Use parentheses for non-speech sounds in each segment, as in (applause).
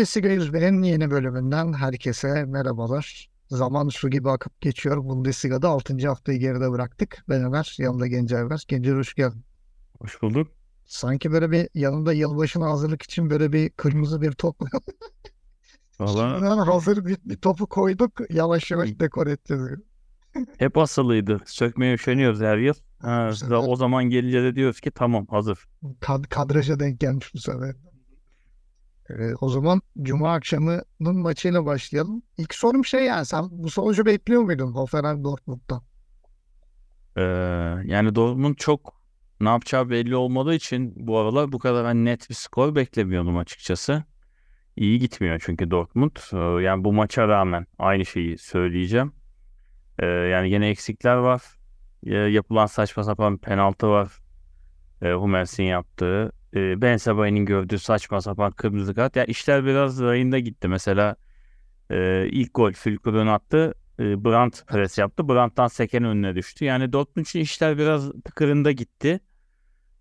Bundesliga 101'in yeni bölümünden herkese merhabalar. Zaman su gibi akıp geçiyor. Bundesliga'da 6. haftayı geride bıraktık. Ben Ömer, yanımda Gencer var. Gencer hoş geldin. Hoş bulduk. Sanki böyle bir yanında yılbaşına hazırlık için böyle bir kırmızı bir top. Valla (laughs) hazır bir, bir topu koyduk. Yavaş yavaş dekor edeceğiz. hep asılıydı. Sökmeye üşeniyoruz her yıl. Ha, o zaman gelince de diyoruz ki tamam hazır. Kad kadraja denk gelmiş bu sefer. Ee, o zaman Cuma akşamının maçıyla başlayalım. İlk sorum şey yani sen bu sonucu bekliyor muydun Hoffenheim Dortmund'dan? Ee, yani Dortmund çok ne yapacağı belli olmadığı için bu aralar bu kadar hani net bir skor beklemiyordum açıkçası. İyi gitmiyor çünkü Dortmund. Ee, yani bu maça rağmen aynı şeyi söyleyeceğim. Ee, yani yine eksikler var. Ee, yapılan saçma sapan penaltı var. Ee, Hummels'in yaptığı. Ee, Ben Sebain'in gördüğü saçma sapan kırmızı kart. Ya işler biraz rayında gitti. Mesela e, ilk gol Fülkur'un attı. E, Brandt pres yaptı. Brandt'tan Seken önüne düştü. Yani Dortmund için işler biraz tıkırında gitti.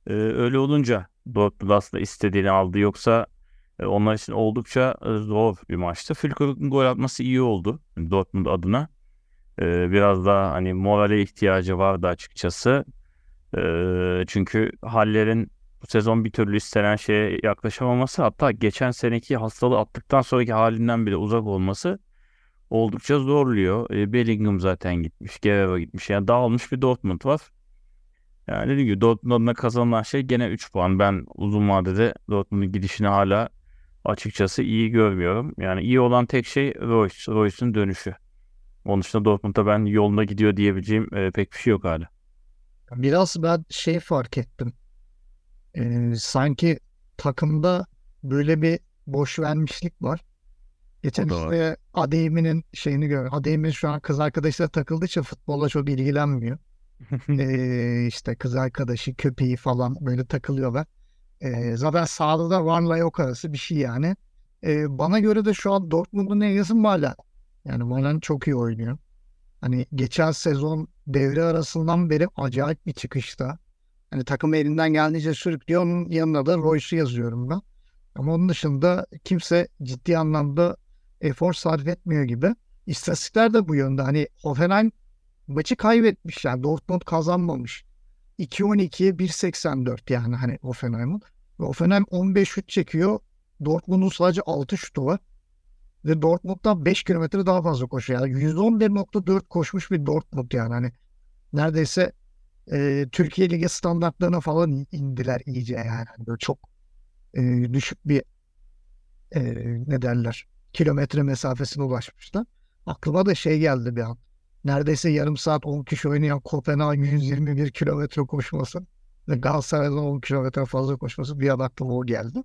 E, öyle olunca Dortmund aslında istediğini aldı. Yoksa e, onlar için oldukça e, zor bir maçtı. Fülkur'un gol atması iyi oldu Dortmund adına. E, biraz daha hani morale ihtiyacı vardı açıkçası. E, çünkü Haller'in bu sezon bir türlü istenen şeye yaklaşamaması hatta geçen seneki hastalığı attıktan sonraki halinden bile uzak olması oldukça zorluyor. E, Bellingham zaten gitmiş. Guerrero gitmiş. Yani dağılmış bir Dortmund var. Yani dediğim gibi Dortmund adına kazanılan şey gene 3 puan. Ben uzun vadede Dortmund'un gidişini hala açıkçası iyi görmüyorum. Yani iyi olan tek şey Royce. Royce'un dönüşü. Onun dışında Dortmund'a ben yolunda gidiyor diyebileceğim e, pek bir şey yok hala. Biraz ben şey fark ettim. Ee, sanki takımda böyle bir boş vermişlik var. Geçen işte Adeyemi'nin şeyini gör. Adeyemi şu an kız arkadaşıyla takıldığı için futbolla çok ilgilenmiyor. (laughs) Ee, işte kız arkadaşı, köpeği falan böyle takılıyorlar. Ee, zaten sahada da varla yok arası bir şey yani. Ee, bana göre de şu an Dortmund'un en iyisi Malen. Yani Malen çok iyi oynuyor. Hani geçen sezon devre arasından beri acayip bir çıkışta. Hani takım elinden geldiğince sürüklüyor. Onun yanına da Royce'u yazıyorum ben. Ama onun dışında kimse ciddi anlamda efor sarf etmiyor gibi. İstatistikler de bu yönde. Hani Hoffenheim maçı kaybetmiş yani Dortmund kazanmamış. 2-12'ye 1.84 yani hani Hoffenheim'ın. Ve Hoffenheim 15 şut çekiyor. Dortmund'un sadece 6 şutu var. Ve Dortmund'dan 5 kilometre daha fazla koşuyor. Yani 111.4 koşmuş bir Dortmund yani. Hani neredeyse e, Türkiye Ligi standartlarına falan indiler iyice yani. Hani Böyle çok e, düşük bir e, ne derler kilometre mesafesine ulaşmışlar. Aklıma da şey geldi bir an. Neredeyse yarım saat 10 kişi oynayan Kopenhag 121 kilometre koşması Galatasaray'dan 10 kilometre fazla koşması bir an aklıma o geldi.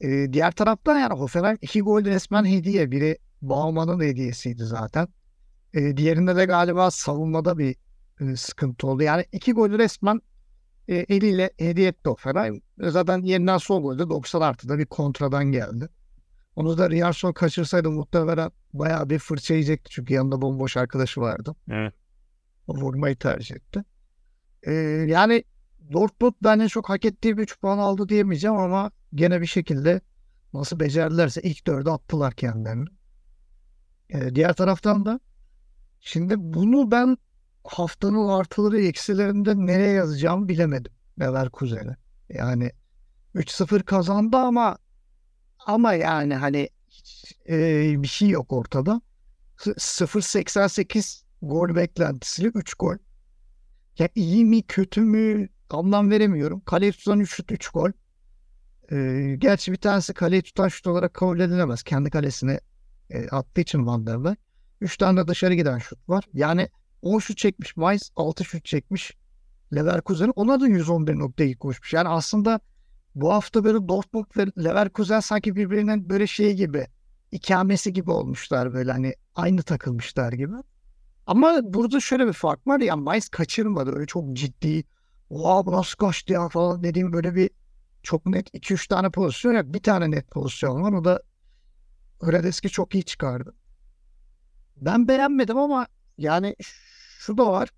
E, diğer taraftan yani Hoffenheim iki gol resmen hediye. Biri Bauman'ın hediyesiydi zaten. E, diğerinde de galiba savunmada bir e, sıkıntı oldu. Yani iki golü resmen e, eliyle hediye etti Hoffenheim. E, Zaten yeniden son golde 90 artıda bir kontradan geldi. Onu da Riyarson kaçırsaydı muhtemelen bayağı bir fırça yiyecekti. Çünkü yanında bomboş arkadaşı vardı. Evet. O vurmayı tercih etti. E, yani Dortmund bence çok hak ettiği bir 3 puan aldı diyemeyeceğim ama gene bir şekilde nasıl becerdilerse ilk dörde attılar kendilerini. E, diğer taraftan da şimdi bunu ben haftanın artıları eksilerinde nereye yazacağımı bilemedim. Leverkusen'e. Yani 3-0 kazandı ama ama yani hani hiç, e, bir şey yok ortada. S- 0.88 gol beklentisiyle 3 gol. Ya iyi mi kötü mü anlam veremiyorum. Kaleyi tutan 3 şut 3 gol. E, gerçi bir tanesi kaleyi tutan şut olarak kabul edilemez. Kendi kalesine e, attığı için Van der Beek. 3 tane de dışarı giden şut var. Yani 10 şut çekmiş Mainz, 6 şut çekmiş Leverkusen. Ona da 111.2 koşmuş. Yani aslında bu hafta böyle Dortmund ve Leverkusen sanki birbirinin böyle şey gibi ikamesi gibi olmuşlar böyle hani aynı takılmışlar gibi. Ama burada şöyle bir fark var ya Mainz kaçırmadı öyle çok ciddi bu nasıl kaçtı ya falan dediğim böyle bir çok net 2-3 tane pozisyon yok. Bir tane net pozisyon var o da Hradeski çok iyi çıkardı. Ben beğenmedim ama yani şu da var.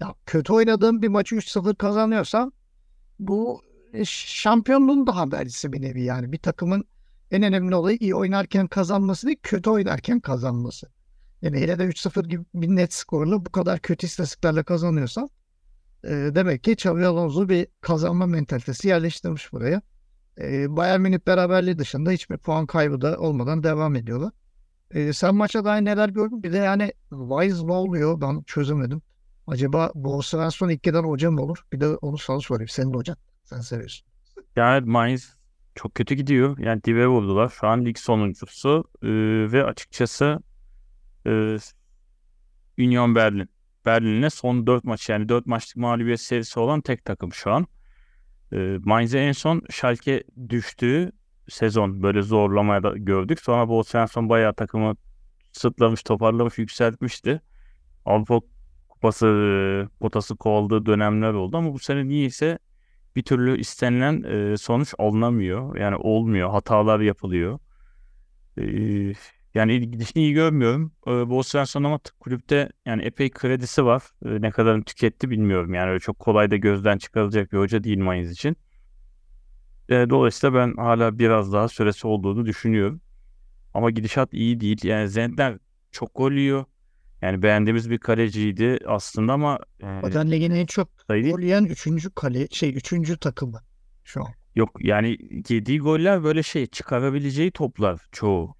Ya kötü oynadığım bir maçı 3-0 kazanıyorsam bu e, şampiyonluğun da habercisi bir nevi yani. Bir takımın en önemli olayı iyi oynarken kazanması değil, kötü oynarken kazanması. Yani hele de 3-0 gibi bir net skorla bu kadar kötü istatistiklerle kazanıyorsan e, demek ki Xabi Alonso bir kazanma mentalitesi yerleştirmiş buraya. E, Bayern Münih beraberliği dışında hiçbir puan kaybı da olmadan devam ediyorlar. E, sen maça dair neler gördün? Bir de yani Wise ne oluyor? Ben çözemedim. Acaba Bo Svensson ilk giden hoca mı olur? Bir de onu sana sorayım. Senin de hocan. Sen seviyorsun. Yani Mainz çok kötü gidiyor. Yani dibe vurdular. Şu an lig sonuncusu Ee, ve açıkçası e, Union Berlin. Berlin'e son 4 maç yani 4 maçlık mağlubiyet serisi olan tek takım şu an. E, Mainz'e en son Schalke düştüğü sezon böyle zorlamaya da gördük. Sonra Bo Svensson bayağı takımı sırtlamış, toparlamış, yükseltmişti. Avrupa Kupası e, potası kovaladığı dönemler oldu ama bu sene niyeyse bir türlü istenilen e, sonuç alınamıyor. Yani olmuyor. Hatalar yapılıyor. E, yani gidişini iyi görmüyorum. E, Bo Svensson ama kulüpte yani epey kredisi var. E, ne kadarını tüketti bilmiyorum. Yani öyle çok kolay da gözden çıkarılacak bir hoca değil Mayıs için. E, dolayısıyla ben hala biraz daha süresi olduğunu düşünüyorum. Ama gidişat iyi değil. Yani Zentner çok gol yiyor. Yani beğendiğimiz bir kaleciydi aslında ama e, Zaten ligin en çok sayı gol yiyen 3. kale şey 3. takımı şu an. Yok yani yediği goller böyle şey çıkarabileceği toplar çoğu.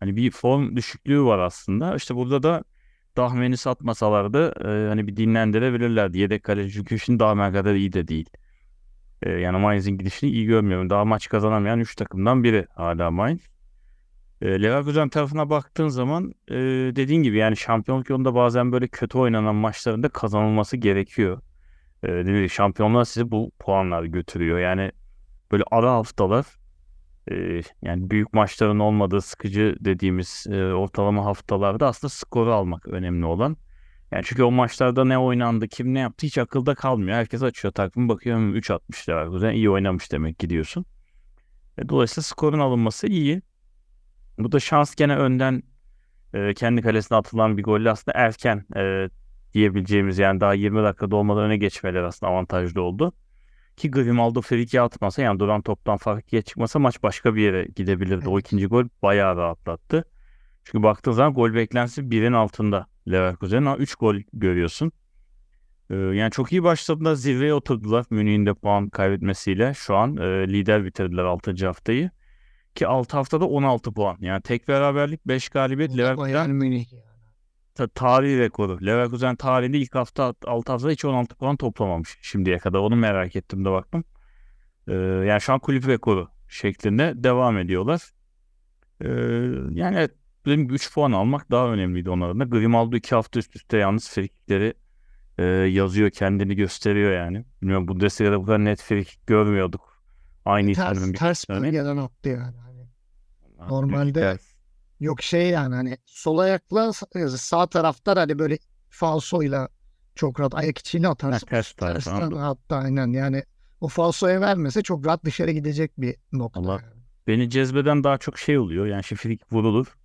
Hani bir form düşüklüğü var aslında. İşte burada da Dahmen'i satmasalardı e, hani bir dinlendirebilirlerdi. Yedek kaleci çünkü şimdi Dahmen kadar iyi de değil. E, yani Mainz'in gidişini iyi görmüyorum. Daha maç kazanamayan 3 takımdan biri hala Mainz. E, Leverkusen tarafına baktığın zaman e, dediğin gibi yani şampiyonluk yolunda bazen böyle kötü oynanan maçlarında kazanılması gerekiyor. E, dediğim gibi şampiyonlar sizi bu puanlar götürüyor. Yani böyle ara haftalar e, yani büyük maçların olmadığı sıkıcı dediğimiz e, ortalama haftalarda aslında skoru almak önemli olan. Yani çünkü o maçlarda ne oynandı, kim ne yaptı hiç akılda kalmıyor. Herkes açıyor takvim bakıyor "Hmm, 3 atmış Leverkusen iyi oynamış demek gidiyorsun. E, dolayısıyla skorun alınması iyi. Bu da şans gene önden e, kendi kalesine atılan bir golle aslında erken e, diyebileceğimiz yani daha 20 dakika dolmadan öne geçmeleri aslında avantajlı oldu. Ki Grimaldo friki atmasa yani duran toptan fark ikiye çıkmasa maç başka bir yere gidebilirdi. O ikinci gol bayağı rahatlattı. Çünkü baktığın zaman gol beklentisi birin altında Leverkusen'in ama 3 gol görüyorsun. Ee, yani çok iyi başladılar. Zirveye oturdular Münih'in de puan kaybetmesiyle. Şu an e, lider bitirdiler 6. haftayı. Ki 6 haftada 16 puan. Yani tek beraberlik 5 galibiyet Leverkusen Münih ta- tarihi rekoru. Leverkusen tarihinde ilk hafta 6 haftada hiç 16 puan toplamamış şimdiye kadar. Onu merak ettim de baktım. Ee, yani şu an kulüp rekoru şeklinde devam ediyorlar. Ee, yani evet, dediğim gibi 3 puan almak daha önemliydi onların da. Grimaldo 2 hafta üst üste yalnız frikikleri e, yazıyor, kendini gösteriyor yani. Bilmiyorum Bundesliga'da bu kadar net frikik görmüyorduk. Aynı Ters, isimlerin ters tane. bölgeden attı yani. Hani bir normalde- ters. Yok şey yani hani sol ayakla sa- sağ taraftar hani böyle falsoyla çok rahat ayak içiyle atarsın. ters. Tersten anladım. hatta aynen yani o falsoya vermese çok rahat dışarı gidecek bir nokta. Allah- yani. Beni cezbeden daha çok şey oluyor. Yani şimdi frikik vurulur.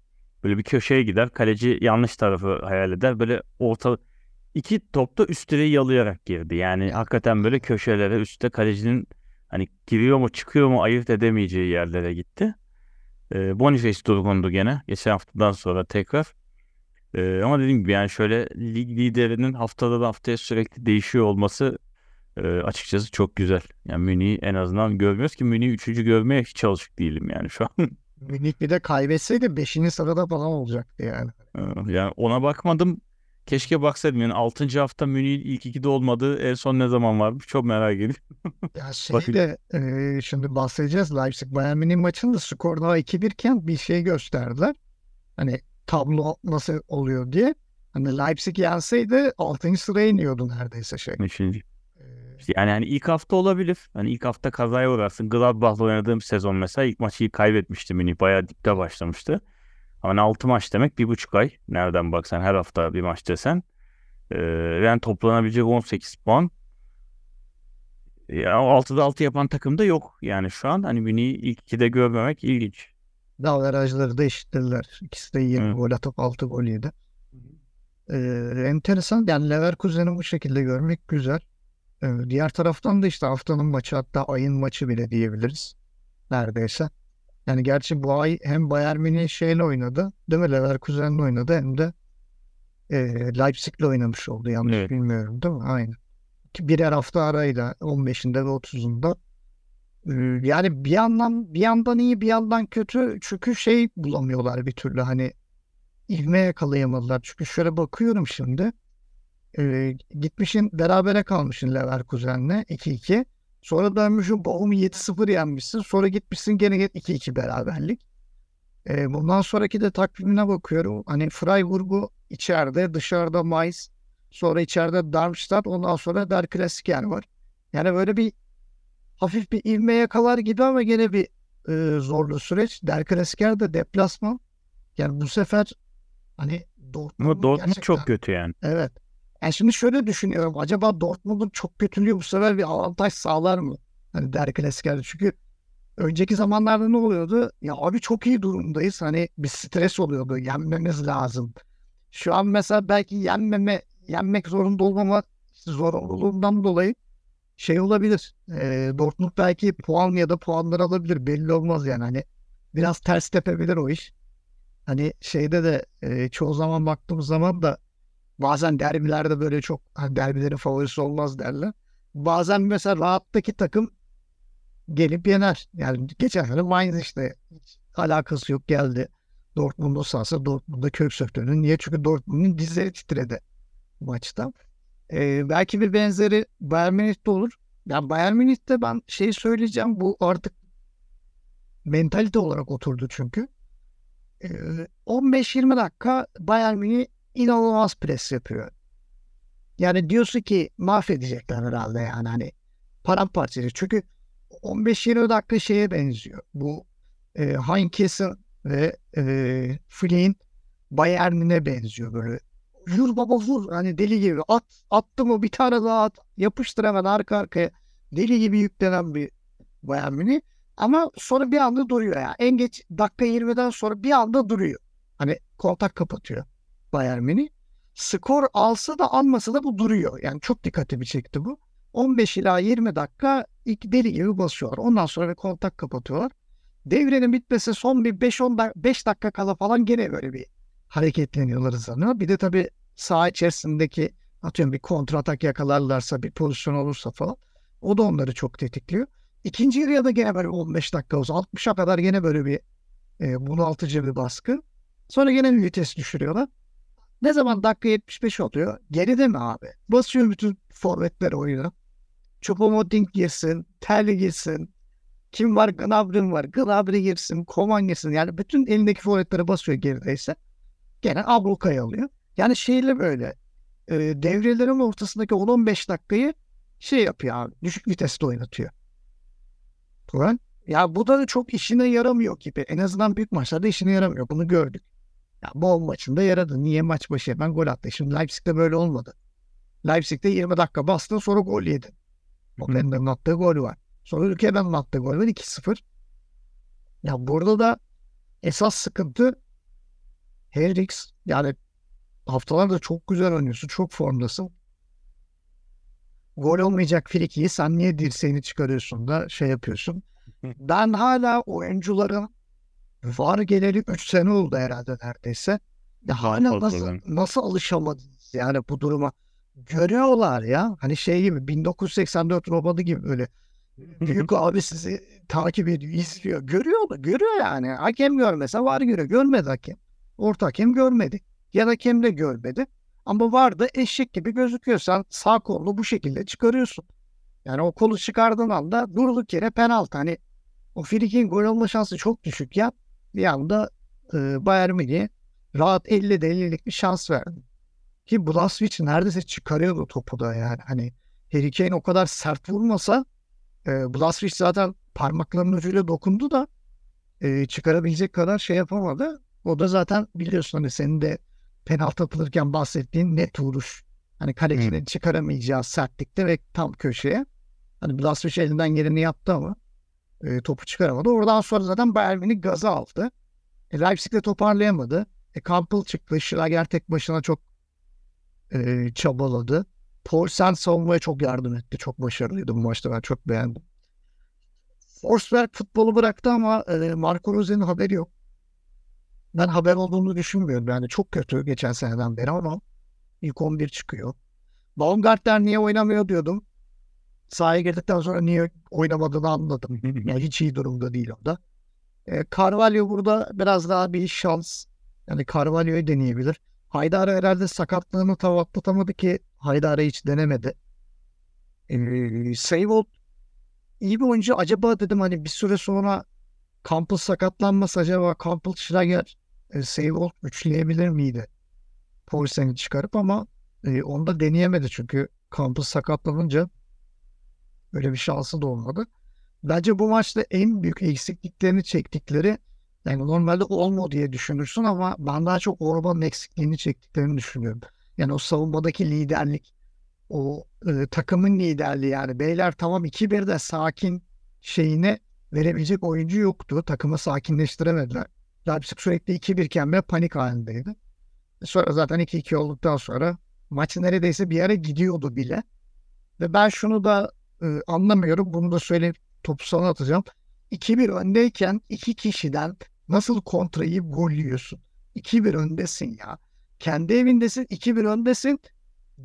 Böyle bir köşeye gider. Kaleci yanlış tarafı hayal eder. Böyle orta iki topta üst direği yalayarak girdi. Yani hakikaten böyle köşelere üstte kalecinin hani giriyor mu çıkıyor mu ayırt edemeyeceği yerlere gitti. Ee, Boniface durgundu gene. Geçen haftadan sonra tekrar. Ee, ama dediğim gibi yani şöyle lig liderinin haftadan haftaya sürekli değişiyor olması e, açıkçası çok güzel. Yani Münih'i en azından görmüyoruz ki Münih'i üçüncü görmeye hiç alışık değilim yani şu an. (laughs) Münih bir de kaybetseydi 5. sırada falan olacaktı yani. Ee, yani ona bakmadım. Keşke baksaydım yani 6. hafta Münih'in ilk 2'de olmadığı en son ne zaman varmış çok merak ediyorum. ya (laughs) şey de e, şimdi bahsedeceğiz Leipzig Bayern Münih maçında skor daha 2-1 iken bir şey gösterdiler. Hani tablo nasıl oluyor diye. Hani Leipzig yenseydi 6. sıraya iniyordu neredeyse şey. 5. Yani hani ilk hafta olabilir. Hani ilk hafta kazaya uğrarsın. Gladbach'la oynadığım sezon mesela ilk maçı kaybetmişti Münih. Bayağı dipte başlamıştı. Ama hani 6 maç demek bir buçuk ay. Nereden baksan her hafta bir maç desen. Ee, yani toplanabilecek 18 puan. Ya 6'da 6 yapan takım da yok. Yani şu an hani Münih'i ilk 2'de görmemek ilginç. Averajları da eşittirler. İkisi de 20 Evet. gol atıp 6 gol yedi. E, enteresan yani Leverkusen'i bu şekilde görmek güzel. E, diğer taraftan da işte haftanın maçı hatta ayın maçı bile diyebiliriz. Neredeyse. Yani gerçi bu ay hem Bayern Münih şeyle oynadı. Değil mi? Leverkusen'le oynadı hem de e, Leipzig'le oynamış oldu. Yanlış Evet. bilmiyorum değil mi? Aynen. Birer hafta arayla 15'inde ve 30'unda. Ee, Yani bir yandan bir yandan iyi bir yandan kötü çünkü şey bulamıyorlar bir türlü hani ivme yakalayamadılar. Çünkü şöyle bakıyorum şimdi ee, gitmişin berabere kalmışsın Leverkusen'le 2-2. Sonra dönmüşsün Bochum'u 7-0 yenmişsin. Sonra gitmişsin gene 2-2 beraberlik. Ee, bundan sonraki de takvimine bakıyorum. Hani Freiburg'u içeride, dışarıda Mainz, sonra içeride Darmstadt, ondan sonra Der Klassiker var. Yani böyle bir hafif bir ivme yakalar gibi ama gene bir e, zorlu süreç. Der Klassiker de deplasman. Yani bu sefer hani Ama Dortmund'un Dortmund gerçekten çok kötü yani. Evet. Yani şimdi şöyle düşünüyorum. Acaba Dortmund'un çok kötülüğü bu sefer bir avantaj sağlar mı? Hani Der Klassiker'de. Çünkü önceki zamanlarda ne oluyordu? Ya abi çok iyi durumdayız. Hani bir stres oluyordu. Yenmemiz lazım. Şu an mesela belki yenmeme, yenmek zorunda olmama zorunluluğundan dolayı şey olabilir. Ee, Dortmund belki puan ya da puanlar alabilir. Belli olmaz yani. Hani biraz ters tepebilir o iş. Hani şeyde de e, çoğu zaman baktığımız zaman da bazen derbilerde böyle çok hani derbilerin favorisi olmaz derler. Bazen mesela rahattaki takım gelip yener. Yani geçen sene Mainz işte hiç alakası yok geldi. Dortmund'un sahası Dortmund'da kök söktürdü. Niye? Çünkü Dortmund'un dizleri titredi maçta. Ee, belki bir benzeri Bayern Münih'te olur. Yani Bayern Münih'te ben şey söyleyeceğim bu artık mentalite olarak oturdu çünkü. Ee, 15-20 dakika Bayern Münih inanılmaz pres yapıyor. Yani diyorsun ki mahvedecekler herhalde yani hani paramparça. Çünkü 15-20 dakika şeye benziyor. Bu e, Heinkes'in ve e, Flick'in Bayern'ine benziyor böyle. Vur baba vur hani deli gibi at attı mı bir tane daha at yapıştır hemen arka arkaya deli gibi yüklenen bir Bayern Münih. Ama sonra bir anda duruyor ya. En geç dakika 20'den sonra bir anda duruyor. Hani kontak kapatıyor Bayern Münih. Skor alsa da almasa da bu duruyor. Yani çok dikkatimi çekti bu. 15 ila 20 dakika ilk deli gibi basıyorlar. Ondan sonra bir kontak kapatıyorlar. Devrenin bitmesi son bir 5-10 5 dakika kala falan gene böyle bir hareketleniyorlar hızlanıyor. Bir de tabii saha içerisindeki atıyorum bir kontratak yakalarlarsa bir pozisyon olursa falan o da onları çok tetikliyor. İkinci yarıya da gene böyle 15 dakika olsa 60'a kadar gene böyle bir e, bunaltıcı bir baskı. Sonra gene vites düşürüyorlar. Ne zaman dakika 75 oluyor? Geride mi abi? Basıyor bütün forvetler oyuna. Choupo-Moting girsin, Terli girsin. Kim var? Gnabry var. Gnabry girsin, Koman girsin. Yani bütün elindeki forvetlere basıyor gerideyse. Gene ablukayı alıyor. Yani şeyle böyle e, devrelerin ortasındaki 10-15 dakikayı şey yapıyor abi. Düşük viteste oynatıyor. Turan. Ya bu da çok işine yaramıyor gibi. En azından büyük maçlarda işine yaramıyor. Bunu gördük. Ya Bol maçında yaradı. Niye maç başı hemen gol attı? Şimdi Leipzig'te böyle olmadı. Leipzig'te 20 dakika bastın sonra gol yedin. Oppenheimer'ın attığı gol var. Sonra ülkeden attığı gol var 2-0. Ya burada da esas sıkıntı Hendrix. Yani haftalarda çok güzel oynuyorsun. Çok formdasın. Gol olmayacak frikiyi sen niye dirseğini çıkarıyorsun da şey yapıyorsun. Ben hala oyuncuların var geleli 3 sene oldu herhalde neredeyse. Ya hala nasıl, nasıl alışamadınız yani bu duruma? Görüyorlar ya. Hani şey gibi 1984 romanı gibi böyle. Büyük abi sizi takip ediyor, izliyor. Görüyor da görüyor yani. Hakem görmese var görüyor. Görmedi hakem. Orta hakem görmedi. Yan hakem de görmedi. Ama vardı eşek gibi gözüküyor. Sen sağ kolunu bu şekilde çıkarıyorsun. Yani o kolu çıkardığın anda durduk yere penaltı. Hani o frikin gol olma şansı çok düşük ya. Bir anda e, Bayern Münih rahat 50'de 50'lik bir şans verdi. Ki Blaswich neredeyse çıkarıyordu topu da yani. Hani Harry Kane o kadar sert vurmasa e, Blaswich zaten parmaklarının ucuyla dokundu da e, çıkarabilecek kadar şey yapamadı. O da zaten biliyorsun hani senin de penaltı atılırken bahsettiğin net vuruş. Hani kalecinin çıkaramayacağı sertlikte ve tam köşeye. Hani Blaswich elinden geleni yaptı ama e, topu çıkaramadı. Oradan sonra zaten Bayern Münih gazı aldı. E, Leipzig'de toparlayamadı. E, Campbell çıktı. Schlager tek başına çok e, çabaladı. Paul Sen savunmaya çok yardım etti. Çok başarılıydı bu maçta. Ben çok beğendim. Forsberg futbolu bıraktı ama e, Marco Rose'nin haberi yok. Ben haber olduğunu düşünmüyorum. Yani çok kötü geçen seneden beri ama ilk 11 çıkıyor. Baumgartner niye oynamıyor diyordum. Sahaya girdikten sonra niye oynamadığını anladım. Yani hiç iyi durumda değil o da. E, Carvalho burada biraz daha bir şans. Yani Carvalho'yu deneyebilir. Haydar herhalde sakatlığını tam atlatamadı ki Haydar'ı hiç denemedi. E, Seyvold iyi bir oyuncu. Acaba dedim hani bir süre sonra Campbell sakatlanmasa acaba Campbell Schlager e, Seyvold üçleyebilir miydi? Poulsen'i çıkarıp ama e, onu da deneyemedi çünkü Campbell sakatlanınca öyle bir şansı da olmadı. Bence bu maçta en büyük eksikliklerini çektikleri yani normalde olmu diye düşünürsün ama ben daha çok Orban'ın eksikliğini çektiklerini düşünüyorum. Yani o savunmadaki liderlik, o e, takımın liderliği yani beyler tamam 2-1'de sakin şeyine verebilecek oyuncu yoktu. Takımı sakinleştiremediler. Leipzig sürekli 2-1 iken bile panik halindeydi. Sonra zaten 2-2 olduktan sonra maç neredeyse bir yere gidiyordu bile. Ve ben şunu da e, anlamıyorum. Bunu da söyleyip topu sana atacağım. 2-1 öndeyken iki kişiden nasıl kontrayı gol yiyorsun? 2-1 öndesin ya. Kendi evindesin 2-1 öndesin.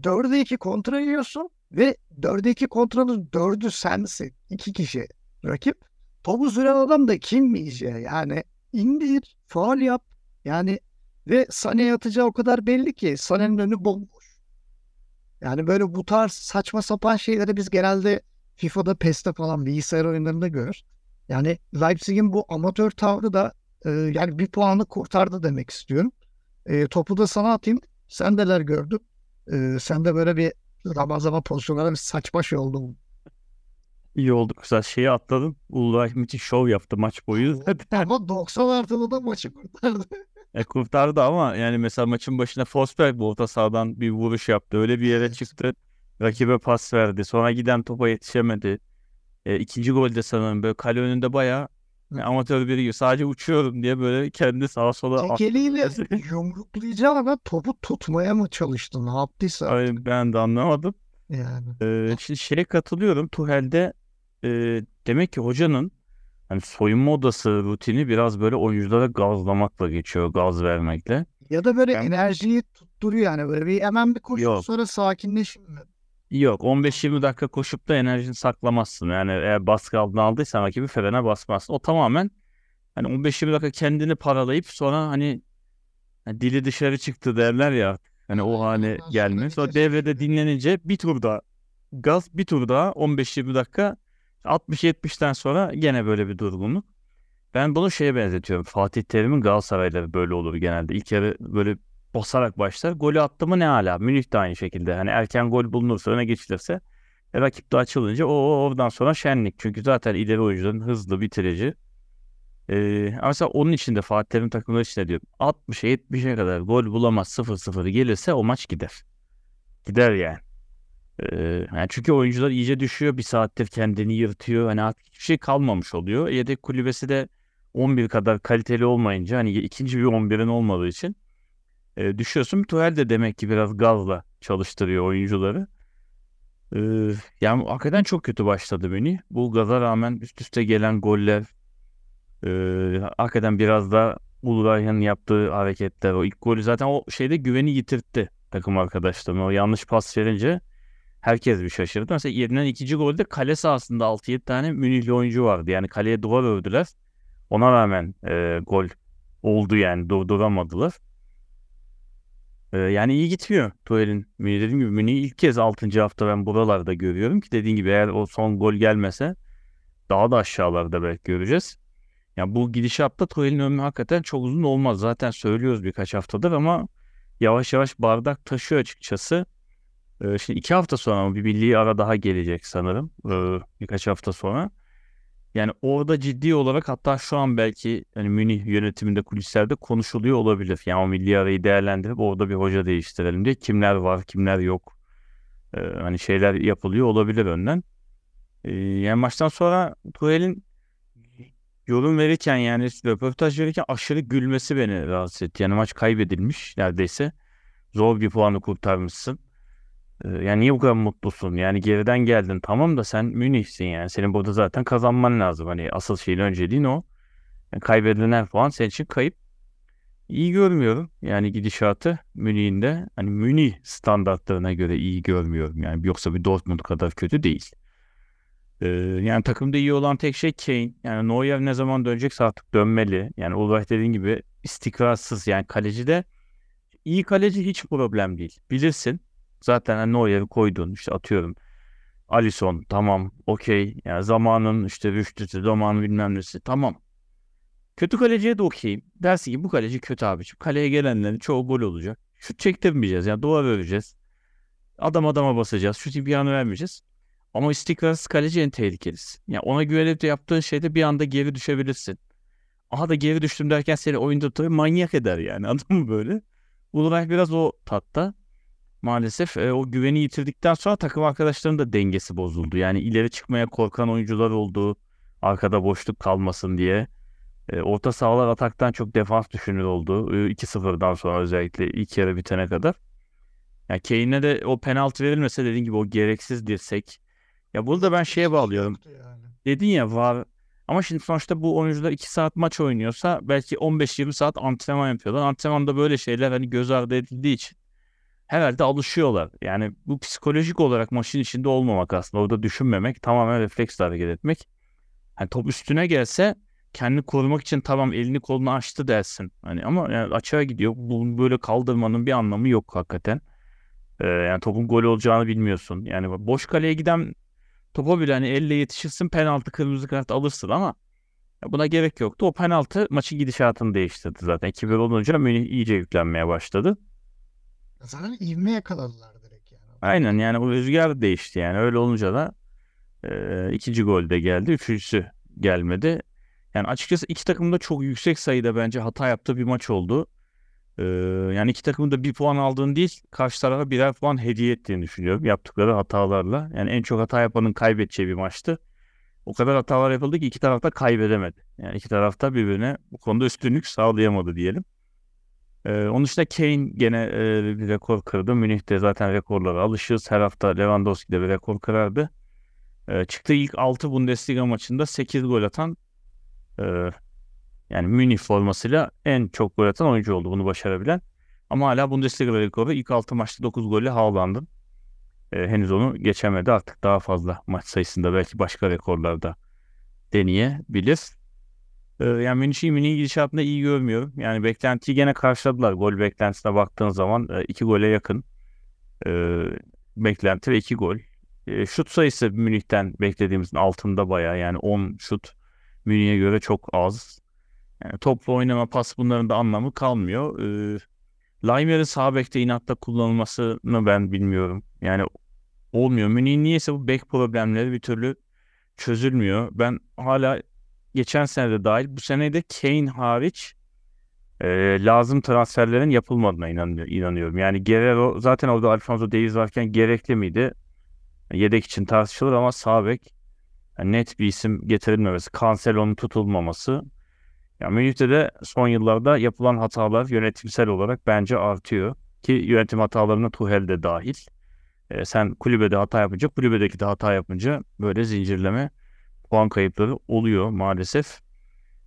4'e 2 kontra yiyorsun ve 4'e 2 kontranın 4'ü sensin. 2 kişi rakip. Topu süren adam da kim iyice yani indir, faal yap. Yani ve Sane'ye atacağı o kadar belli ki Sane'nin önü bomboş. Yani böyle bu tarz saçma sapan şeyleri biz genelde FIFA'da, PES'te falan bilgisayar oyunlarında görür. Yani Leipzig'in bu amatör tavrı da e, yani bir puanı kurtardı demek istiyorum. E, topu da sana atayım. Sen neler gördün? E, sen de böyle bir zaman zaman pozisyonlara bir saçma şey oldu? İyi oldu güzel şeyi atladım. Uludağ müthiş şov yaptı maç boyu. (laughs) Ama 90 artılı da maçı kurtardı. E, kurtardı ama yani mesela maçın başına Forsberg bu orta sahadan bir vuruş yaptı. Öyle bir yere çıktı. Rakibe pas verdi. Sonra giden topa yetişemedi. E, ikinci golde sanırım böyle kale önünde bayağı yani amatör biri gibi sadece uçuyorum diye böyle kendi sağa sola Tek eliyle (laughs) yumruklayacağına topu tutmaya mı çalıştı? Ne yaptıysa. Ay, ben de anlamadım. Yani. Ee, şimdi şeye katılıyorum. Tuhel'de e, demek ki hocanın hani soyunma odası rutini biraz böyle oyunculara gazlamakla geçiyor, gaz vermekle. Ya da böyle Ben- enerjiyi tutturuyor yani böyle bir hemen bir koşu Yok. sonra sakinleşin mi? Yok 15-20 dakika koşup da enerjini saklamazsın. Yani eğer baskı altına aldıysan rakibi frene basmazsın. O tamamen hani 15-20 dakika kendini paralayıp sonra hani, hani dili dışarı çıktı derler ya. Hani o hale Ondan sonra devrede dinlenince bir tur daha gaz bir tur daha 15-20 dakika 60-70'ten sonra gene böyle bir durgunluk. Ben bunu şeye benzetiyorum. Fatih Terim'in Galatasarayları böyle olur genelde. İlk yarı böyle basarak başlar. Golü attı mı ne hala. Münih de aynı şekilde. Hani erken gol bulunursa öne geçilirse e, rakip de açılınca o oradan sonra şenlik. Çünkü zaten ileri oyuncuların hızlı bitirici. Ee, mesela onun için de Fatih Terim takımları için de diyorum. 60'a 70'e kadar gol bulamaz 0-0 gelirse o maç gider. Gider yani. Ee, yani çünkü oyuncular iyice düşüyor. Bir saattir kendini yırtıyor. Hani artık hiçbir şey kalmamış oluyor. Yedek kulübesi de 11 kadar kaliteli olmayınca hani ikinci bir 11'in olmadığı için e, düşüyorsun. Tuhel de demek ki biraz gazla çalıştırıyor oyuncuları. Ee, yani hakikaten çok kötü başladı Münih. Bu gaza rağmen üst üste gelen goller e, hakikaten biraz da Uludağ'ın yaptığı hareketler. O ilk golü zaten o şeyde güveni yitirtti takım arkadaşlarına. O yanlış pas verince herkes bir şaşırdı. Mesela yerinden ikinci golde kale sahasında 6-7 tane Münihli oyuncu vardı. Yani kaleye duvar ördüler. Ona rağmen e, gol oldu yani durduramadılar. E, yani iyi gitmiyor Tuhel'in. Münih dediğim gibi Münih'i ilk kez 6. hafta ben buralarda görüyorum ki dediğin gibi eğer o son gol gelmese daha da aşağılarda belki göreceğiz. Ya bu gidişatta Tuhel'in ömrü hakikaten çok uzun olmaz. Zaten söylüyoruz birkaç haftadır ama yavaş yavaş bardak taşıyor açıkçası. Ee, şimdi iki hafta sonra bir milli ara daha gelecek sanırım. Ee, birkaç hafta sonra. Yani orada ciddi olarak hatta şu an belki hani Münih yönetiminde kulislerde konuşuluyor olabilir. Yani o milli arayı değerlendirip orada bir hoca değiştirelim diye. Kimler var, kimler yok. Ee, hani şeyler yapılıyor olabilir önden. Yani maçtan sonra Tuhel'in yorum verirken yani röportaj verirken aşırı gülmesi beni rahatsız etti. Yani maç kaybedilmiş neredeyse. Zor bir puanı kurtarmışsın. Ee, yani niye bu kadar mutlusun? Yani geriden geldin tamam da sen Münih'sin yani. Senin burada zaten kazanman lazım. Hani asıl şeyin önceliğin o. Yani kaybedilen her puan senin için kayıp. İyi görmüyorum yani gidişatı Münih'in de. Hani Münih standartlarına göre iyi görmüyorum. Yani yoksa bir Dortmund kadar kötü değil. Ee, yani takımda iyi olan tek şey Kane. Yani Neuer ne zaman dönecekse artık dönmeli. Yani Ulreich dediğin gibi istikrarsız yani kaleci de iyi kaleci hiç problem değil. Bilirsin. Zaten hani Neuer'i koydun işte atıyorum. Alisson tamam okey. Yani zamanın işte rüştüsü zamanın bilmem nesi tamam. Kötü kaleciye de okeyim. Dersin ki bu kaleci kötü abiciğim. Kaleye gelenlerin çoğu gol olacak. Şut çektirmeyeceğiz. Yani duvar öreceğiz. Adam adama basacağız. Şut imkanı vermeyeceğiz. Ama istikrarsız kaleci en tehlikelisi. Yani ona güvenip de yaptığın şeyde bir anda geri düşebilirsin. Aha da geri düştüm derken seni oyunda tabii manyak eder yani. (laughs) Mı böyle? Ulreich biraz o tatta. Maalesef e, o güveni yitirdikten sonra takım arkadaşlarının da dengesi bozuldu. Yani ileri çıkmaya korkan oyuncular oldu. Arkada boşluk kalmasın diye. E, orta sahalar ataktan çok defans düşünür oldu. E, 2-0'dan sonra özellikle ilk yarı bitene kadar. Yani Kane'e de o penaltı verilmese dediğin gibi o gereksiz dirsek. Ya burada ben şeye bağlıyorum. Yani. Dedin ya var. Ama şimdi sonuçta bu oyuncular 2 saat maç oynuyorsa belki 15-20 saat antrenman yapıyorlar. Antrenmanda böyle şeyler hani göz ardı edildiği için herhalde alışıyorlar. Yani bu psikolojik olarak maçın içinde olmamak aslında. Orada düşünmemek, tamamen refleksle hareket etmek. Hani top üstüne gelse kendini korumak için tamam elini kolunu açtı dersin. Hani ama yani açığa gidiyor. Bunu böyle kaldırmanın bir anlamı yok hakikaten. Ee, yani topun gol olacağını bilmiyorsun. Yani boş kaleye giden topa bile hani elle yetişirsin penaltı kırmızı kart alırsın ama buna gerek yoktu. O penaltı maçın gidişatını değiştirdi zaten. 2-1 olunca Münih iyice yüklenmeye başladı. Zaten ivme yakaladılar direkt yani. Aynen yani bu rüzgar değişti yani öyle olunca da e, ikinci gol de geldi. Üçüncüsü gelmedi. Yani açıkçası iki takım da çok yüksek sayıda bence hata yaptığı bir maç oldu. Ee, yani iki takımın da bir puan aldığını değil, karşı tarafa birer puan hediye ettiğini düşünüyorum yaptıkları hatalarla. Yani en çok hata yapanın kaybedeceği bir maçtı. O kadar hatalar yapıldı ki iki taraf da kaybedemedi. Yani iki taraf da birbirine bu konuda üstünlük sağlayamadı diyelim. Ee, onun dışında Kane gene e, bir rekor kırdı. Münih'te zaten rekorlara alışığız. Her hafta Lewandowski de bir rekor kırardı. Ee, çıktığı ilk 6 Bundesliga maçında 8 gol atan e, yani Münih formasıyla en çok gol atan oyuncu oldu bunu başarabilen. Ama hala Bundesliga rekoru ilk 6 maçta 9 golle Haaland'ın. E, henüz onu geçemedi. Artık daha fazla maç sayısında belki başka rekorlarda deneyebilir. E, yani Münih'i Münih gidişatında iyi görmüyorum. Yani beklentiyi gene karşıladılar. Gol beklentisine baktığın zaman 2 e, gole yakın e, beklenti ve 2 gol. E, şut sayısı Münih'ten beklediğimizin altında bayağı yani 10 şut Münih'e göre çok az. Yani toplu oynama, pas bunların da anlamı kalmıyor. Ee, Laimer'in sağ bekte inatla kullanılmasını ben bilmiyorum. Yani olmuyor. Münih'in niyeyse bu bek problemleri bir türlü çözülmüyor. Ben hala geçen sene de dahil bu sene de Kane hariç e, lazım transferlerin yapılmadığına inanıyor, inanıyorum. Yani Guerrero zaten orada Alfonso Davies varken gerekli miydi? Yedek için tartışılır ama sağ bek yani net bir isim getirilmemesi, Cancelo'nun tutulmaması. Yani Münih'te de son yıllarda yapılan hatalar yönetimsel olarak bence artıyor. Ki yönetim hatalarına Tuhel de dahil. E, sen kulübede hata yapınca, kulübedeki de hata yapınca böyle zincirleme puan kayıpları oluyor maalesef.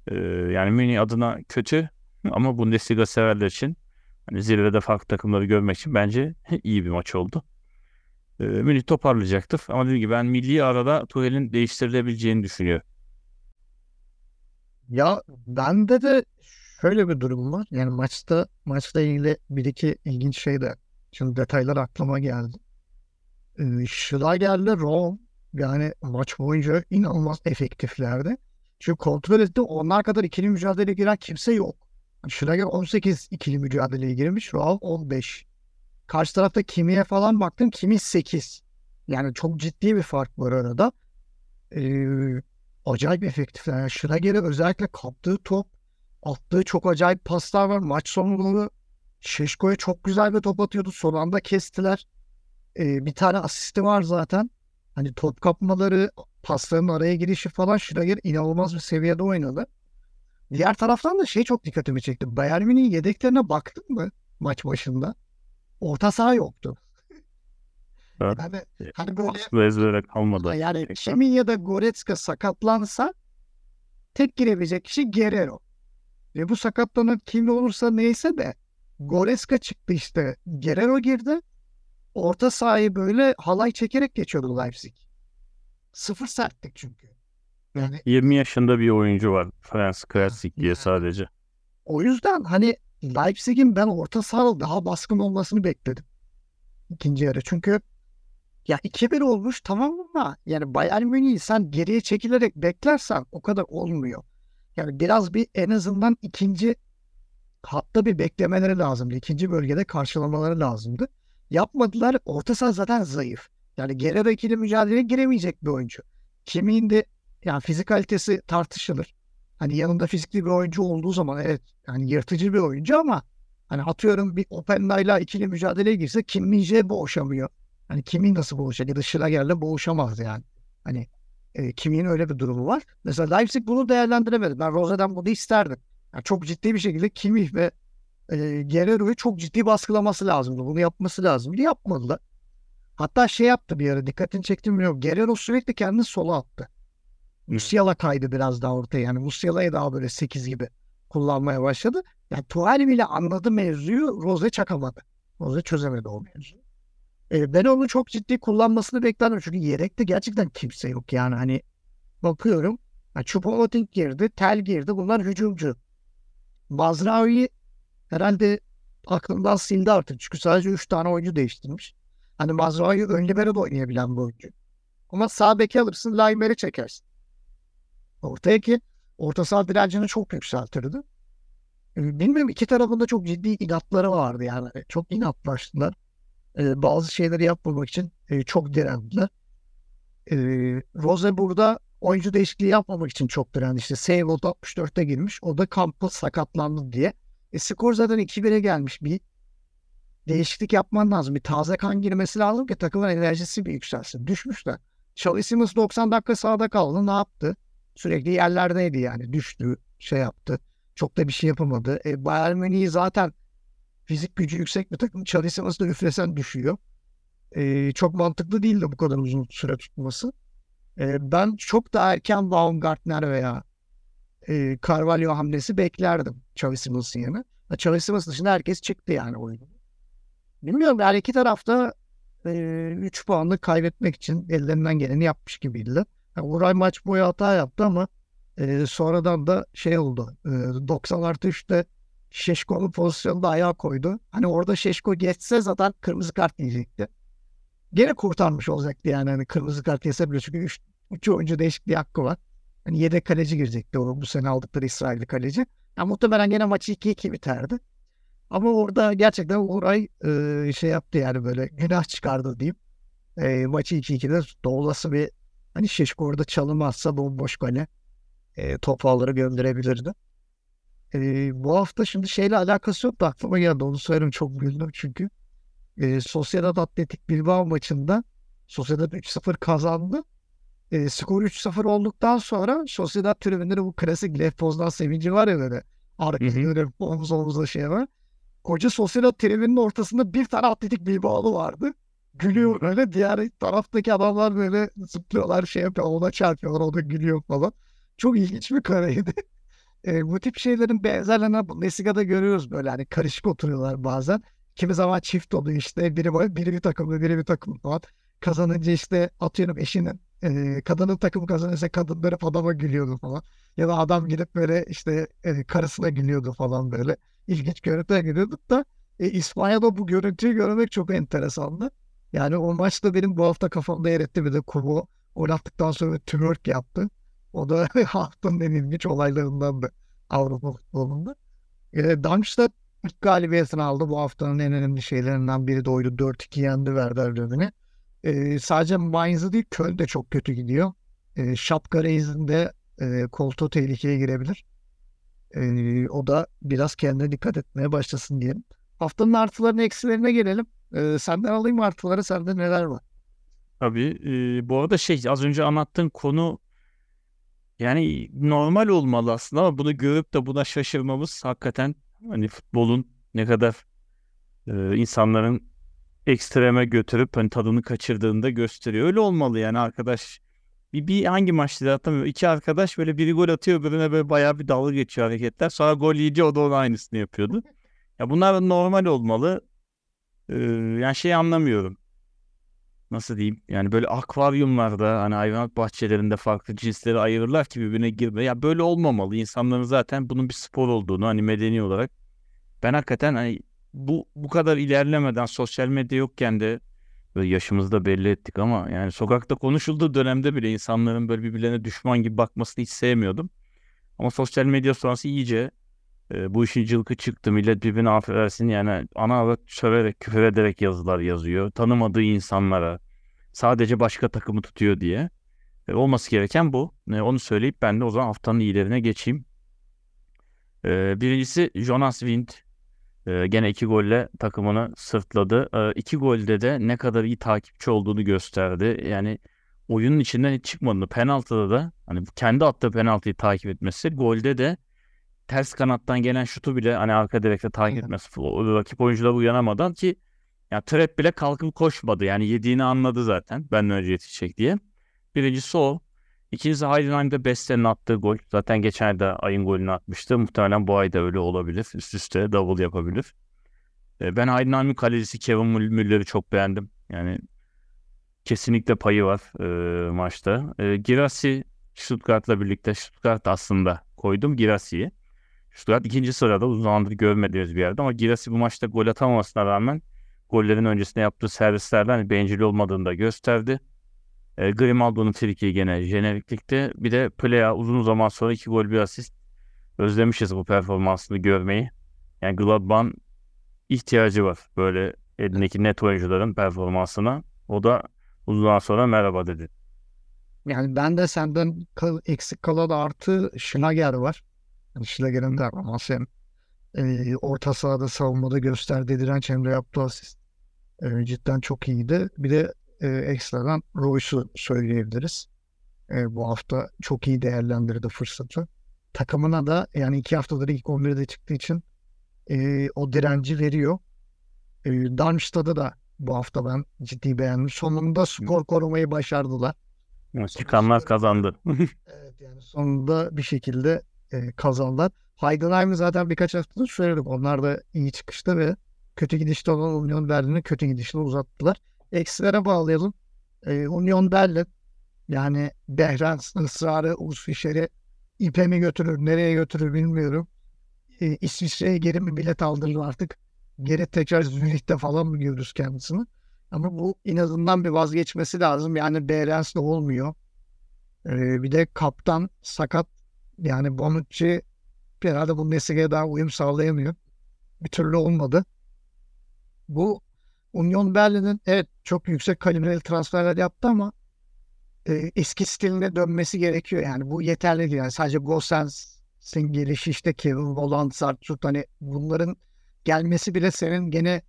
E, yani Münih adına kötü (laughs) ama Bundesliga severler için hani zirvede farklı takımları görmek için bence (laughs) iyi bir maç oldu e, Münih toparlayacaktır. Ama dediğim gibi ben milli arada Tuhel'in değiştirilebileceğini düşünüyorum. Ya bende de şöyle bir durum var. Yani maçta maçla ilgili bir iki ilginç şey de şimdi detaylar aklıma geldi. Ee, Schlager'le Rom yani maç boyunca inanılmaz efektiflerdi. Çünkü kontrol etti. Onlar kadar ikili mücadeleye giren kimse yok. Schlager 18 ikili mücadeleye girmiş. Raul 15. Karşı tarafta Kimi'ye falan baktım. Kimi 8. Yani çok ciddi bir fark var arada. Ee, acayip efektifler. Yani Schlager'e özellikle kaptığı top, attığı çok acayip paslar var. Maç sonunda Şeşko'ya çok güzel bir top atıyordu. Son anda kestiler. Ee, bir tane asisti var zaten. Hani top kapmaları, pasların araya girişi falan Schlager inanılmaz bir seviyede oynadı. Diğer taraftan da şey çok dikkatimi çekti. Bayern Münih'in yedeklerine baktın mı maç başında? orta saha yoktu. Evet. Yani hani böyle ezbere kalmadı. yani. Kimin ya da Goretzka sakatlansa tek girebilecek kişi Guerrero. Ve bu sakatlanan kim olursa neyse de Goretzka çıktı işte. Guerrero girdi. Orta sahayı böyle halay çekerek geçiyordu Leipzig. Sıfır sertlik çünkü. Yani 20 yaşında bir oyuncu var. Fransız Klasik diye yani. sadece. o yüzden hani Leipzig'in ben orta sahada daha baskın olmasını bekledim. ikinci yarı. Çünkü ya 2-1 olmuş tamam ama yani Bayern Münih'i sen geriye çekilerek beklersen o kadar olmuyor. Yani biraz bir en azından ikinci hatta bir beklemeleri lazımdı. İkinci bölgede karşılamaları lazımdı. Yapmadılar. Orta saha zaten zayıf. Yani geri ikili mücadeleye giremeyecek bir oyuncu. Kimin de yani fizik kalitesi tartışılır. Hani yanında fizikli bir oyuncu olduğu zaman evet yani yırtıcı bir oyuncu ama hani atıyorum bir Openda'yla ikili mücadeleye girse Kim Min-jae boğuşamıyor. Hani kimin nasıl boğuşacak ya da Schlager'le boğuşamaz yani. Hani e, kimin öyle bir durumu var. Mesela Leipzig bunu değerlendiremedi. Ben Rose'den bunu isterdim. Yani çok ciddi bir şekilde Kimmich ve e, Guerrero'yu çok ciddi baskılaması lazımdı. Bunu yapması lazımdı. Yapmadılar. Hatta şey yaptı bir ara dikkatini çektim bilmiyorum. Guerrero sürekli kendini sola attı. Musiala kaydı biraz daha ortaya. Yani Musiala'yı daha böyle 8 gibi kullanmaya başladı. Yani Tuchel bile anladı mevzuyu. Rose çakamadı. Rose çözemedi o mevzuyu. E, ben onu çok ciddi kullanmasını beklerdim. Çünkü yedekte gerçekten kimse yok yani. Hani bakıyorum. Yani Choupo-Moting girdi. Tel girdi. Bunlar hücumcu. Mazraoui herhalde aklından sildi artık. Çünkü sadece 3 tane oyuncu değiştirmiş. Hani Mazraoui ön libero da oynayabilen bir oyuncu. Ama sağ beki alırsın, Laimer'i çekersin. Ortaya ki orta saha direncini çok yükseltirdi. E, Bilmiyorum iki tarafında çok ciddi inatları vardı yani. Çok inatlaştılar. E, bazı şeyleri yapmamak için e, çok direndiler. E, Rose burada oyuncu değişikliği yapmamak için çok direndi. İşte Seyvold 64'te girmiş. O da kampı sakatlandı diye. E, skor zaten 2-1'e gelmiş. Bir değişiklik yapman lazım. Bir taze kan girmesi lazım ki takımın enerjisi bir yükselsin. Düşmüşler. Charlie Simmons 90 dakika sahada kaldı. Ne yaptı? Sürekli yerlerdeydi yani. Düştü, şey yaptı. Çok da bir şey yapamadı. E, Bayern Münih zaten fizik gücü yüksek bir takım. Charlie da üflesen düşüyor. E, çok mantıklı değil de bu kadar uzun süre tutması. E, ben çok da erken Baumgartner veya e, Carvalho hamlesi beklerdim Xavi Simons'ın yerine. Xavi Simons dışında herkes çıktı yani oyunu. Bilmiyorum yani iki tarafta 3 puanı kaybetmek için ellerinden geleni yapmış gibiydi. Yani Uray maç boyu hata yaptı ama e, sonradan da şey oldu. E, 90 artı 3'te Şeşko'nun pozisyonunda ayağa koydu. Hani orada Şeşko geçse zaten kırmızı kart yiyecekti. Gene kurtarmış olacaktı yani hani kırmızı kart yese bile çünkü 3 üç oyuncu değişikliği hakkı var. Hani yedek kaleci girecekti o bu sene aldıkları İsrailli kaleci. Yani muhtemelen gene maçı 2-2 biterdi. Ama orada gerçekten Uray e, şey yaptı yani böyle günah çıkardı diyeyim. E, maçı 2-2'de doğulası bir hani Şeşko orada çalımazsa bomboş gole e, top gönderebilirdi. E, bu hafta şimdi şeyle alakası yok da aklıma geldi onu söylerim çok güldüm çünkü. E, Sociedad Atletik Bilbao maçında Sociedad 3-0 kazandı. E, skor 3-0 olduktan sonra Sociedad tribünleri bu klasik Lev Poznan sevinci var ya böyle. Arkada böyle omuz omuzda şey var. Koca Sociedad tribünün ortasında bir tane Atletik Bilbao'lu vardı. Gülüyor böyle. Diğer taraftaki adamlar böyle zıplıyorlar şey yapıyor. Ona çarpıyorlar. O da gülüyor falan. Çok ilginç bir kareydi. (laughs) E, bu tip şeylerin benzerlerini Bundesliga'da görüyoruz böyle hani karışık oturuyorlar bazen. Kimi zaman çift oluyor işte biri biri bir takımda biri bir takım falan. Kazanınca işte atıyorum eşinin e, kadının takımı kazanırsa kadın böyle adama gülüyordu falan. Ya da adam gidip böyle işte karısına gülüyordu falan böyle. İlginç görüntüler görüyorduk da e, İspanya'da bu görüntüyü görmek çok enteresandı. Yani o maçta benim bu hafta kafamda yer etti bir de Kubo gol attıktan sonra twerk yaptı. O da (laughs) haftanın en ilginç olaylarındandı Avrupa futbolunda. E, Darmstadt ilk galibiyetini aldı. Bu haftanın en önemli şeylerinden biri de oydu. 4-2 yendi Werder Bremen'i. E, sadece Mainz'ı değil Köln de çok kötü gidiyor. E, Şapka Reis'in de e, koltuğu tehlikeye girebilir. E, o da biraz kendine dikkat etmeye başlasın diyelim. Haftanın artılarına eksilerine gelelim. E, senden alayım artıları. Sende neler var? Tabii. e, bu arada şey az önce anlattığın konu yani normal olmalı aslında ama bunu görüp de buna şaşırmamız hakikaten hani futbolun ne kadar e, insanların ekstreme götürüp hani tadını kaçırdığında gösteriyor. Öyle olmalı yani arkadaş. Bir, bir hangi maçta hatırlamıyorum. İki arkadaş böyle biri gol atıyor birine böyle bayağı bir dalga geçiyor hareketler. Sonra gol yiyince o da onun aynısını yapıyordu. Ya bunlar normal olmalı. Ee, yani şey anlamıyorum. Nasıl diyeyim? Yani böyle akvaryumlarda hani hayvanat bahçelerinde farklı cinsleri ayırırlar ki birbirine girme. Ya böyle olmamalı. İnsanların zaten bunun bir spor olduğunu hani medeni olarak. Ben hakikaten hani bu bu kadar ilerlemeden sosyal medya yokken de böyle yaşımızı da belli ettik ama yani sokakta konuşulduğu dönemde bile insanların böyle birbirlerine düşman gibi bakmasını hiç sevmiyordum. Ama sosyal medya sonrası iyice e, bu işin cılkı çıktı. Millet birbirine affedersin yani ana avrat söverek, küfür ederek yazılar yazıyor. Tanımadığı insanlara sadece başka takımı tutuyor diye. E, olması gereken bu. E, onu söyleyip ben de o zaman haftanın iyilerine geçeyim. E, birincisi Jonas Wind. E, gene iki golle takımını sırtladı. E, iki golde de ne kadar iyi takipçi olduğunu gösterdi. Yani oyunun içinden hiç çıkmadığını. Penaltıda da hani kendi attığı penaltıyı takip etmesi. Golde de ters kanattan gelen şutu bile hani arka direkte takip etmesi. O rakip oyuncular uyanamadan ki ya trap bile kalkıp koşmadı. Yani yediğini anladı zaten. Benden önce yetişecek diye. Birincisi o. İkincisi Heidenheim'de Beste'nin attığı gol. Zaten geçen ayda ayın golünü atmıştı. Muhtemelen bu ayda öyle olabilir. Üst üste double yapabilir. E, Ben Heidenheim'in kalecisi Kevin Müll- Müller'i çok beğendim. Yani kesinlikle payı var e, maçta. E, Girassi Stuttgart'la birlikte Stuttgart aslında koydum Girassi'yi. Stuttgart ikinci sırada uzun zamandır görmediğimiz bir yerde ama Girassi bu maçta gol atamamasına rağmen gollerin öncesinde yaptığı servislerden bencil olmadığını da gösterdi. E, Grimaldo'nun friki gene jeneriklikte. Bir de Plea uzun zaman sonra iki gol bir asist. Özlemişiz bu performansını görmeyi. Yani Gladbach'ın ihtiyacı var böyle elindeki net oyuncuların performansına. O da uzun zaman sonra merhaba dedi. Yani ben de senden kal- eksik kalan artı Schlager var. Yani Schlager'in ama sen e, orta sahada savunmada gösterdiği direnç hem de yaptığı asist e, cidden çok iyiydi. Bir de e, ekstradan Royce'u söyleyebiliriz. E, bu hafta çok iyi değerlendirdi fırsatı. Takımına da yani iki haftadır ilk 11'de çıktığı için e, o direnci veriyor. E, Darmstadt'ı da bu hafta ben ciddi beğendim. Sonunda skor korumayı başardılar. Çıkanlar kazandı. (laughs) Evet yani sonunda bir şekilde e, kazandılar. Heidenheim'i zaten birkaç haftadır söyledik. Onlar da iyi çıkışta ve kötü gidişte olan Union Berlin'i kötü gidişle uzattılar. Eksilere bağlayalım. E, Union Berlin yani Behrens ısrarı Urs Fischer'i ipe mi götürür, nereye götürür bilmiyorum. E, İsviçre'ye geri mi bilet aldırır artık. Geri tekrar Zürih'te falan mı görürüz kendisini? Ama bu en azından bir vazgeçmesi lazım. Yani Behrens'le olmuyor. Ee, bir de kaptan sakat. Yani Bonucci herhalde bu Bundesliga'ya daha uyum sağlayamıyor. Bir türlü olmadı. Bu Union Berlin'in evet çok yüksek kalibreli transferler yaptı ama e, eski stiline dönmesi gerekiyor. Yani bu yeterli değil. Yani sadece Gosens'in gelişi işte Kevin Volland, Sartrut hani bunların gelmesi bile senin gene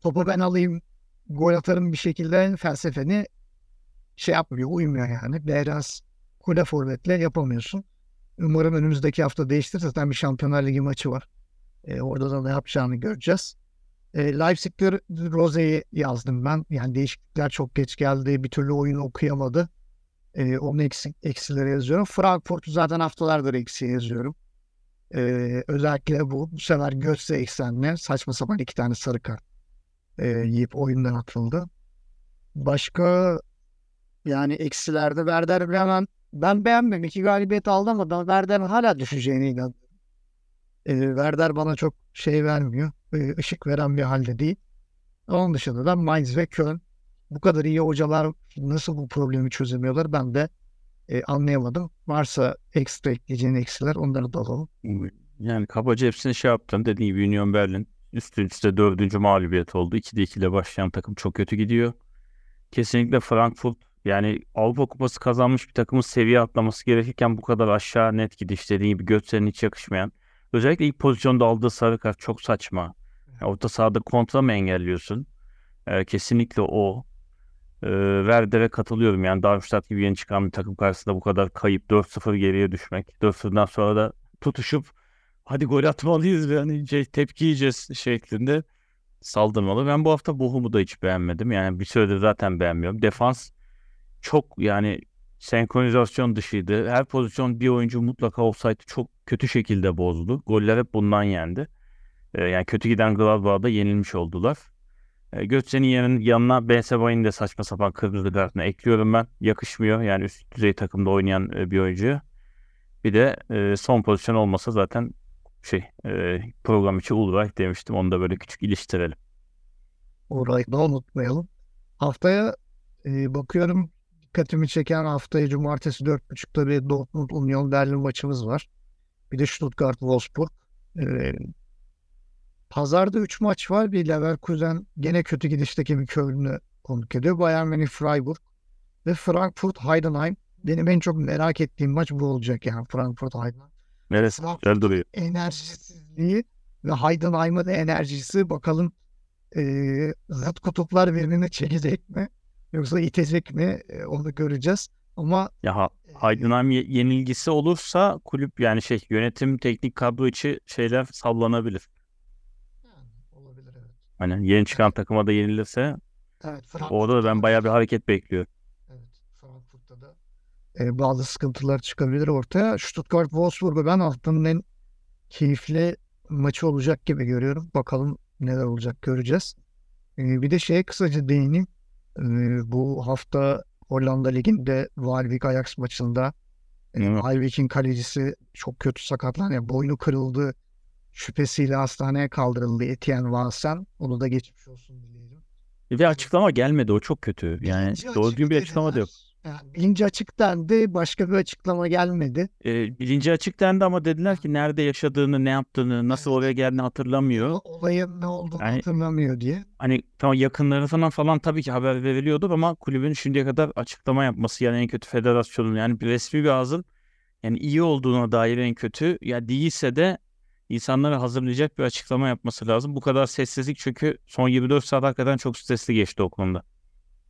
topu ben alayım gol atarım bir şekilde felsefeni şey yapmıyor, uymuyor yani. Behrens kule forvetle yapamıyorsun. Umarım önümüzdeki hafta değiştir. Zaten bir Şampiyonlar Ligi maçı var. E, orada da ne yapacağını göreceğiz. E, Leipzig'te Rose'yi yazdım ben. Yani değişiklikler çok geç geldi. Bir türlü oyunu okuyamadı. E, onun eksik, eksilere yazıyorum. Frankfurt'u zaten haftalardır eksiğe yazıyorum. E, özellikle bu. Bu sefer Götze eksenle saçma sapan iki tane sarı kart e, yiyip oyundan atıldı. Başka yani eksilerde Werder Bremen ben beğenmem. İki galibiyet aldı ama ben Werder'in hala düşeceğine inanıyorum. E, Werder bana çok şey vermiyor. E, ışık veren bir halde değil. Onun dışında da Mainz ve Köln. Bu kadar iyi hocalar nasıl bu problemi çözemiyorlar ben de e, anlayamadım. Varsa ekstra ekleyeceğin eksiler onları da alalım. Yani kabaca hepsini şey yaptın. Dediğim gibi Union Berlin üst üste dördüncü mağlubiyet oldu. 2'de 2 ile başlayan takım çok kötü gidiyor. Kesinlikle Frankfurt yani Avrupa Kupası kazanmış bir takımın seviye atlaması gerekirken bu kadar aşağı net gidiş dediğim gibi Götze'nin hiç yakışmayan. Özellikle ilk pozisyonda aldığı sarı kart çok saçma. Orta sahada kontra mı engelliyorsun? Ee, kesinlikle o. Ee, Werder'e katılıyorum. Yani Darmstadt gibi yeni çıkan bir takım karşısında bu kadar kayıp 4-0 geriye düşmek. 4-0'dan sonra da tutuşup hadi gol atmalıyız ve hani şey, tepki yiyeceğiz şeklinde. saldırmalı. Ben bu hafta Bochum'u da hiç beğenmedim. Yani bir süredir zaten beğenmiyorum. Defans çok yani senkronizasyon dışıydı. Her pozisyon bir oyuncu mutlaka offside'ı çok kötü şekilde bozdu. Goller hep bundan yendi. Ee, yani kötü giden Gladbach'da yenilmiş oldular. Ee, Götze'nin yanın, yanına Ben Sebain'i de saçma sapan kırmızı kartına ekliyorum ben. Yakışmıyor yani üst düzey takımda oynayan e, bir oyuncuya. Bir de e, son pozisyon olmasa zaten şey e, program içi Ulreich demiştim. Onu da böyle küçük iliştirelim. Orayı da unutmayalım. Haftaya e, bakıyorum dikkatimi çeken haftaya cumartesi 4.30'da bir Dortmund Union Berlin maçımız var. Bir de Stuttgart Wolfsburg. E, Pazarda 3 maç var. Bir Leverkusen gene kötü gidişteki bir Köln'ü konuk ediyor. Bayern Münih Freiburg ve Frankfurt Heidenheim. Benim en çok merak ettiğim maç bu olacak yani Frankfurt Heidenheim. Neresi güzel duruyor. enerjisizliği ve Heidenheim'ın enerjisi bakalım e, zıt kutuplar birbirine çekecek mi yoksa itecek mi E, onu göreceğiz. Ama Ya ha, e, yenilgisi olursa kulüp yani şey yönetim teknik kadro içi şeyler sallanabilir. yani olabilir evet. Hani yeni çıkan takıma da yenilirse Evet, orada da ben bayağı bir hareket bekliyorum. Evet, Frankfurt'ta da e, bazı sıkıntılar çıkabilir ortaya. Stuttgart Wolfsburg'u ben haftanın en keyifli maçı olacak gibi görüyorum. Bakalım neler olacak göreceğiz. E, bir de şeye kısaca değineyim. E, bu hafta Hollanda Ligi'nde Waalwijk Ajax maçında e, Evet. Waalwijk'in kalecisi çok kötü sakatlandı. Yani boynu kırıldı. Şüphesiyle hastaneye kaldırıldı Etienne Vansen. Onu da geçmiş olsun dileyelim. Ve açıklama gelmedi o çok kötü. Yani doğru düzgün bir açıklama da yok. Yani bilinci açık dendi. Başka bir açıklama gelmedi. E, bilinci açık dendi ama dediler ki nerede yaşadığını, ne yaptığını, nasıl Evet. oraya geldiğini hatırlamıyor. Olayın ne olduğunu Yani- hatırlamıyor diye. Hani tamam yakınları falan falan tabii ki haber veriliyordur ama kulübün şimdiye kadar açıklama yapması yani en kötü federasyonun yani bir resmi bir ağzın yani iyi olduğuna dair en kötü ya değilse de insanları hazırlayacak bir açıklama yapması lazım. Bu kadar sessizlik çünkü son 24 saat hakikaten çok stresli geçti o konuda.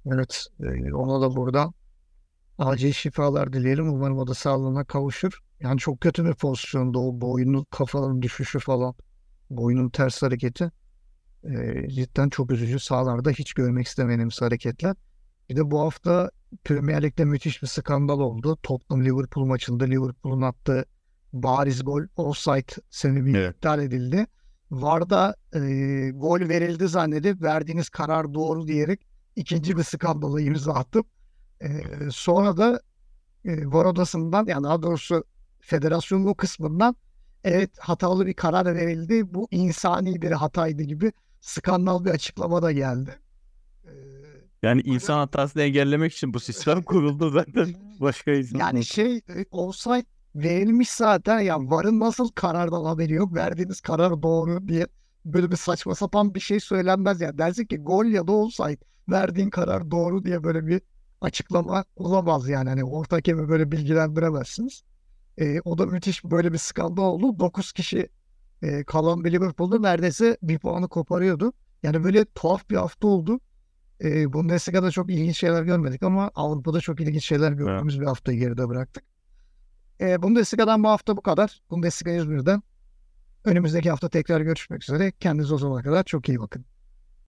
Evet. e, ona da buradan acil şifalar dileyelim. Umarım o da sağlığına kavuşur. Yani çok kötü bir pozisyonda o boynun kafanın düşüşü falan. Boynun ters hareketi. E, cidden çok üzücü. Sahalarda hiç görmek istemediğimiz hareketler. Bir de bu hafta Premier Lig'de müthiş bir skandal oldu. Tottenham Liverpool maçında Liverpool'un attığı bariz gol offside sebebiyle Evet. iptal edildi. VAR'da e, gol verildi zannedip verdiğiniz karar doğru diyerek ikinci bir skandala imza attım. E, sonra da e, VAR odasından yani daha doğrusu federasyonun o kısmından evet hatalı bir karar verildi. Bu insani bir hataydı gibi skandal bir açıklama da geldi. Yani insan hatasını engellemek için bu sistem (laughs) kuruldu zaten. Başka insan. Yani şey e, offside verilmiş zaten ya varın nasıl karardan haberi yok verdiğiniz karar doğru diye böyle bir saçma sapan bir şey söylenmez ya dersin ki gol ya da offside verdiğin karar doğru diye böyle bir açıklama olamaz yani hani orta hakemi böyle bilgilendiremezsiniz. E, o da müthiş böyle bir skandal oldu. 9 kişi e, kalan bir Liverpool'da neredeyse bir puanı koparıyordu. Yani böyle tuhaf bir hafta oldu. E, Bundesliga'da çok ilginç şeyler görmedik ama Avrupa'da çok ilginç şeyler gördüğümüz bir haftayı geride bıraktık. E, Bundesliga'dan bu hafta bu kadar. Bundesliga 101'den. Önümüzdeki hafta tekrar görüşmek üzere. Kendinize o zamana kadar çok iyi bakın.